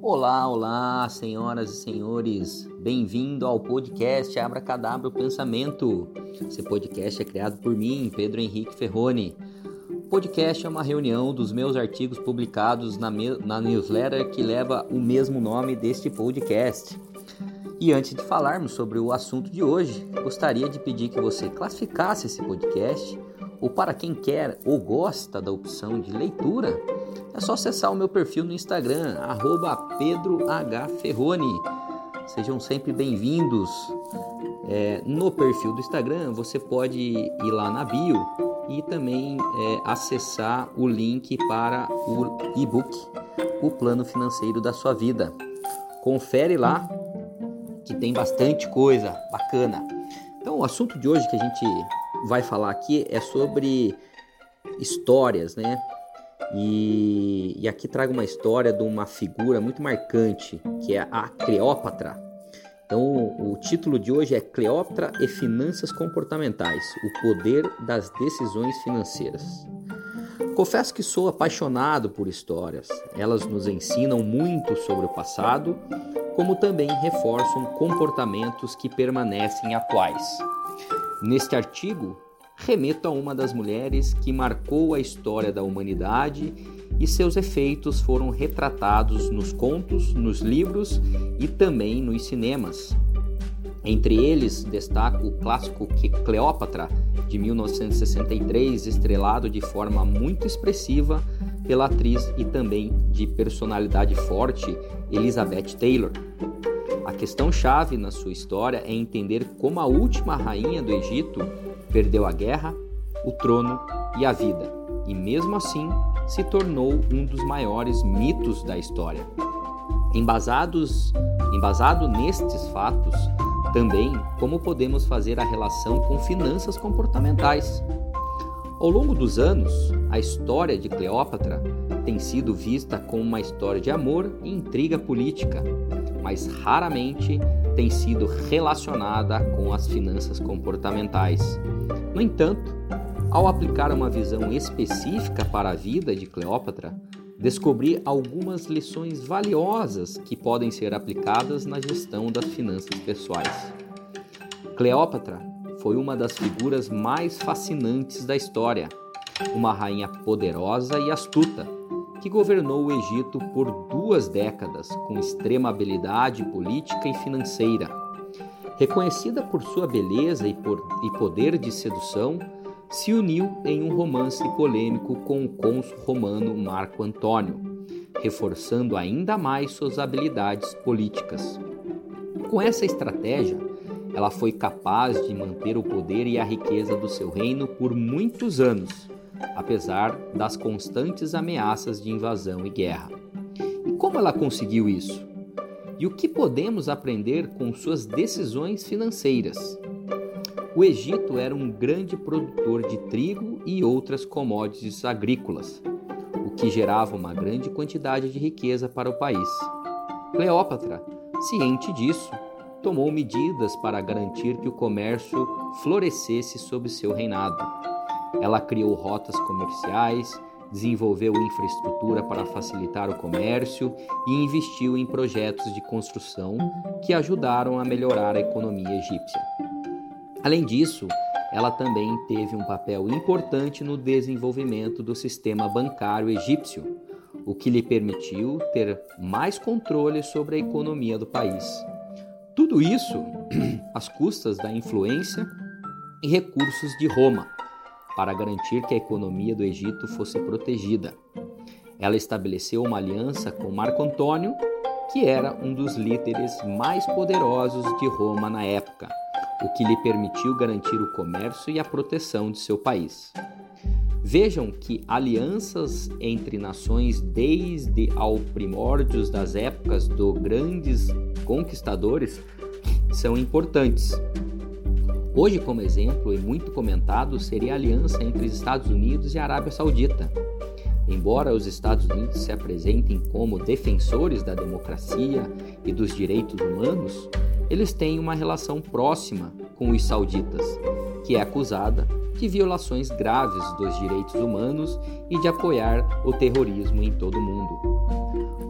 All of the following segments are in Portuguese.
Olá, olá, senhoras e senhores. Bem-vindo ao podcast Abra Cadabra o Pensamento. Esse podcast é criado por mim, Pedro Henrique Ferroni. O podcast é uma reunião dos meus artigos publicados na, na newsletter que leva o mesmo nome deste podcast. E antes de falarmos sobre o assunto de hoje, gostaria de pedir que você classificasse esse podcast, ou para quem quer ou gosta da opção de leitura, é só acessar o meu perfil no Instagram, PedroHFerrone. Sejam sempre bem-vindos. É, no perfil do Instagram você pode ir lá na bio e também é, acessar o link para o e-book O Plano Financeiro da Sua Vida. Confere lá que tem bastante coisa bacana. Então, o assunto de hoje que a gente vai falar aqui é sobre histórias, né? E, e, aqui trago uma história de uma figura muito marcante, que é a Cleópatra. Então, o título de hoje é Cleópatra e Finanças Comportamentais: O Poder das Decisões Financeiras. Confesso que sou apaixonado por histórias. Elas nos ensinam muito sobre o passado, como também reforçam comportamentos que permanecem atuais. Neste artigo, remeto a uma das mulheres que marcou a história da humanidade e seus efeitos foram retratados nos contos, nos livros e também nos cinemas. Entre eles, destaco o clássico Cleópatra, de 1963, estrelado de forma muito expressiva pela atriz e também de personalidade forte Elizabeth Taylor. A questão-chave na sua história é entender como a última rainha do Egito perdeu a guerra, o trono e a vida, e mesmo assim se tornou um dos maiores mitos da história. Embasados, embasado nestes fatos, também como podemos fazer a relação com finanças comportamentais. Ao longo dos anos, a história de Cleópatra tem sido vista como uma história de amor e intriga política, mas raramente tem sido relacionada com as finanças comportamentais. No entanto, ao aplicar uma visão específica para a vida de Cleópatra, descobri algumas lições valiosas que podem ser aplicadas na gestão das finanças pessoais. Cleópatra foi uma das figuras mais fascinantes da história, uma rainha poderosa e astuta que governou o Egito por duas décadas com extrema habilidade política e financeira. Reconhecida por sua beleza e, por, e poder de sedução, se uniu em um romance polêmico com o cônsul romano Marco Antônio, reforçando ainda mais suas habilidades políticas. Com essa estratégia, ela foi capaz de manter o poder e a riqueza do seu reino por muitos anos, apesar das constantes ameaças de invasão e guerra. E como ela conseguiu isso? e o que podemos aprender com suas decisões financeiras. O Egito era um grande produtor de trigo e outras commodities agrícolas, o que gerava uma grande quantidade de riqueza para o país. Cleópatra, ciente disso, tomou medidas para garantir que o comércio florescesse sob seu reinado. Ela criou rotas comerciais, desenvolveu infraestrutura para facilitar o comércio e investiu em projetos de construção que ajudaram a melhorar a economia egípcia. Além disso, ela também teve um papel importante no desenvolvimento do sistema bancário egípcio, o que lhe permitiu ter mais controle sobre a economia do país. Tudo isso às custas da influência e recursos de Roma para garantir que a economia do Egito fosse protegida. Ela estabeleceu uma aliança com Marco Antônio, que era um dos líderes mais poderosos de Roma na época, o que lhe permitiu garantir o comércio e a proteção de seu país. Vejam que alianças entre nações desde ao primórdios das épocas dos grandes conquistadores são importantes, Hoje, como exemplo e muito comentado, seria a aliança entre os Estados Unidos e a Arábia Saudita. Embora os Estados Unidos se apresentem como defensores da democracia e dos direitos humanos, eles têm uma relação próxima com os sauditas, que é acusada de violações graves dos direitos humanos e de apoiar o terrorismo em todo o mundo.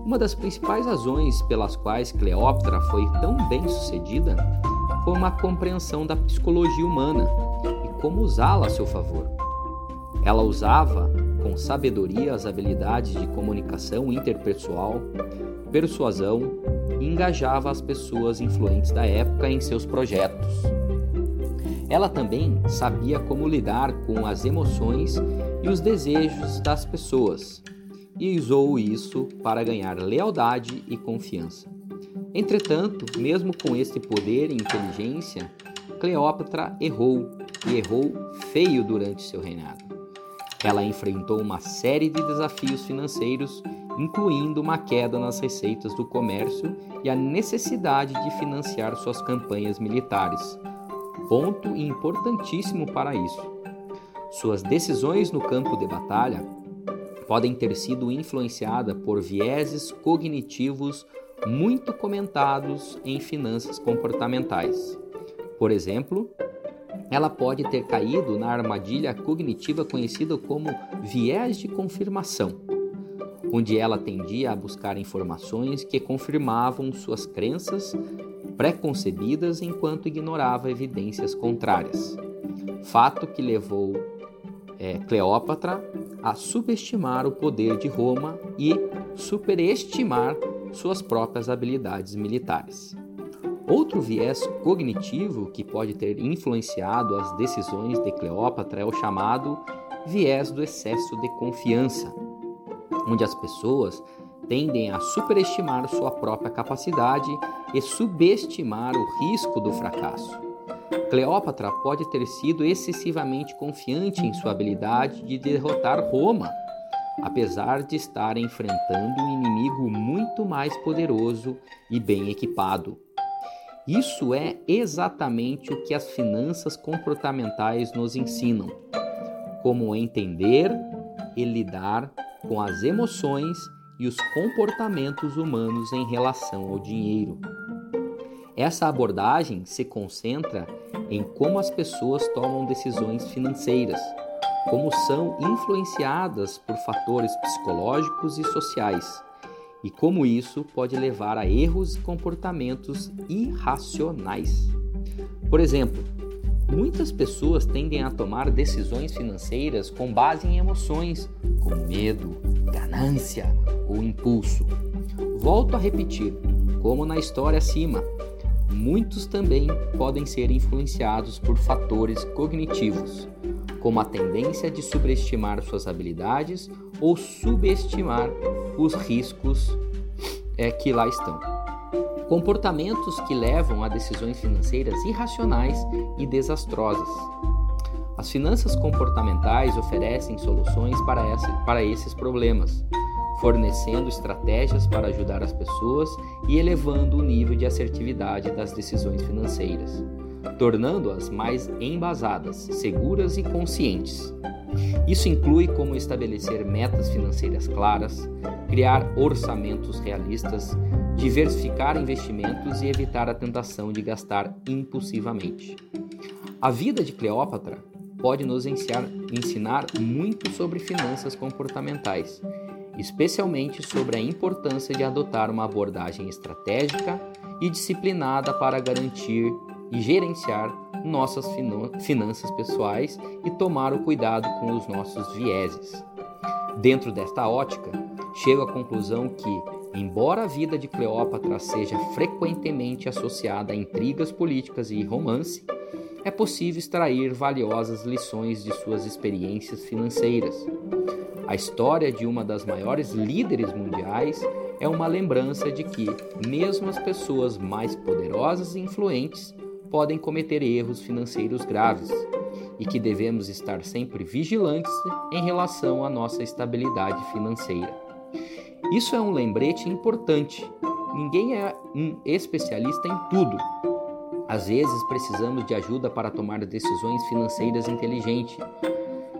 Uma das principais razões pelas quais Cleópatra foi tão bem sucedida foi uma compreensão da psicologia humana e como usá-la a seu favor. Ela usava com sabedoria as habilidades de comunicação interpessoal, persuasão e engajava as pessoas influentes da época em seus projetos. Ela também sabia como lidar com as emoções e os desejos das pessoas e usou isso para ganhar lealdade e confiança. Entretanto, mesmo com este poder e inteligência, Cleópatra errou e errou feio durante seu reinado. Ela enfrentou uma série de desafios financeiros, incluindo uma queda nas receitas do comércio e a necessidade de financiar suas campanhas militares. Ponto importantíssimo para isso. Suas decisões no campo de batalha podem ter sido influenciadas por vieses cognitivos muito comentados em finanças comportamentais. Por exemplo, ela pode ter caído na armadilha cognitiva conhecida como viés de confirmação, onde ela tendia a buscar informações que confirmavam suas crenças preconcebidas enquanto ignorava evidências contrárias. Fato que levou é, Cleópatra a subestimar o poder de Roma e superestimar suas próprias habilidades militares. Outro viés cognitivo que pode ter influenciado as decisões de Cleópatra é o chamado viés do excesso de confiança, onde as pessoas tendem a superestimar sua própria capacidade e subestimar o risco do fracasso. Cleópatra pode ter sido excessivamente confiante em sua habilidade de derrotar Roma, apesar de estar enfrentando um inimigo muito mais poderoso e bem equipado. Isso é exatamente o que as finanças comportamentais nos ensinam: como entender e lidar com as emoções e os comportamentos humanos em relação ao dinheiro. Essa abordagem se concentra em como as pessoas tomam decisões financeiras, como são influenciadas por fatores psicológicos e sociais, e como isso pode levar a erros e comportamentos irracionais. Por exemplo, muitas pessoas tendem a tomar decisões financeiras com base em emoções, como medo, ganância ou impulso. Volto a repetir, como na história acima, muitos também podem ser influenciados por fatores cognitivos, como a tendência de subestimar suas habilidades ou subestimar os riscos é, que lá estão. Comportamentos que levam a decisões financeiras irracionais e desastrosas. As finanças comportamentais oferecem soluções para, essa, para esses problemas, fornecendo estratégias para ajudar as pessoas e elevando o nível de assertividade das decisões financeiras, tornando-as mais embasadas, seguras e conscientes. Isso inclui como estabelecer metas financeiras claras, criar orçamentos realistas, diversificar investimentos e evitar a tentação de gastar impulsivamente. A vida de Cleópatra pode nos ensinar, muito sobre finanças comportamentais, especialmente sobre a importância de adotar uma abordagem estratégica e disciplinada para garantir e gerenciar nossas finanças pessoais e tomar o cuidado com os nossos vieses. Dentro desta ótica, chego à conclusão que, embora a vida de Cleópatra seja frequentemente associada a intrigas políticas e romance, é possível extrair valiosas lições de suas experiências financeiras. A história de uma das maiores líderes mundiais é uma lembrança de que, mesmo as pessoas mais poderosas e influentes, podem cometer erros financeiros graves e que devemos estar sempre vigilantes em relação à nossa estabilidade financeira. Isso é um lembrete importante. Ninguém é um especialista em tudo. Às vezes precisamos de ajuda para tomar decisões financeiras inteligentes.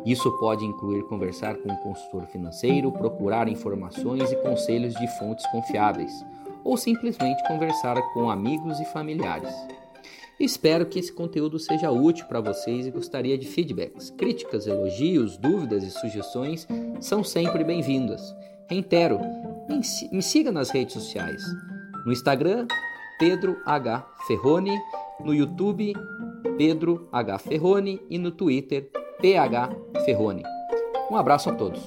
Isso pode incluir conversar com um consultor financeiro, procurar informações e conselhos de fontes confiáveis, ou simplesmente conversar com amigos e familiares. Espero que esse conteúdo seja útil para vocês e gostaria de feedbacks. Críticas, elogios, dúvidas e sugestões são sempre bem-vindas. Reitero, me siga nas redes sociais. No Instagram, Pedro H. Ferrone, no YouTube, Pedro H. Ferrone e no Twitter, PH Ferrone. Um abraço a todos.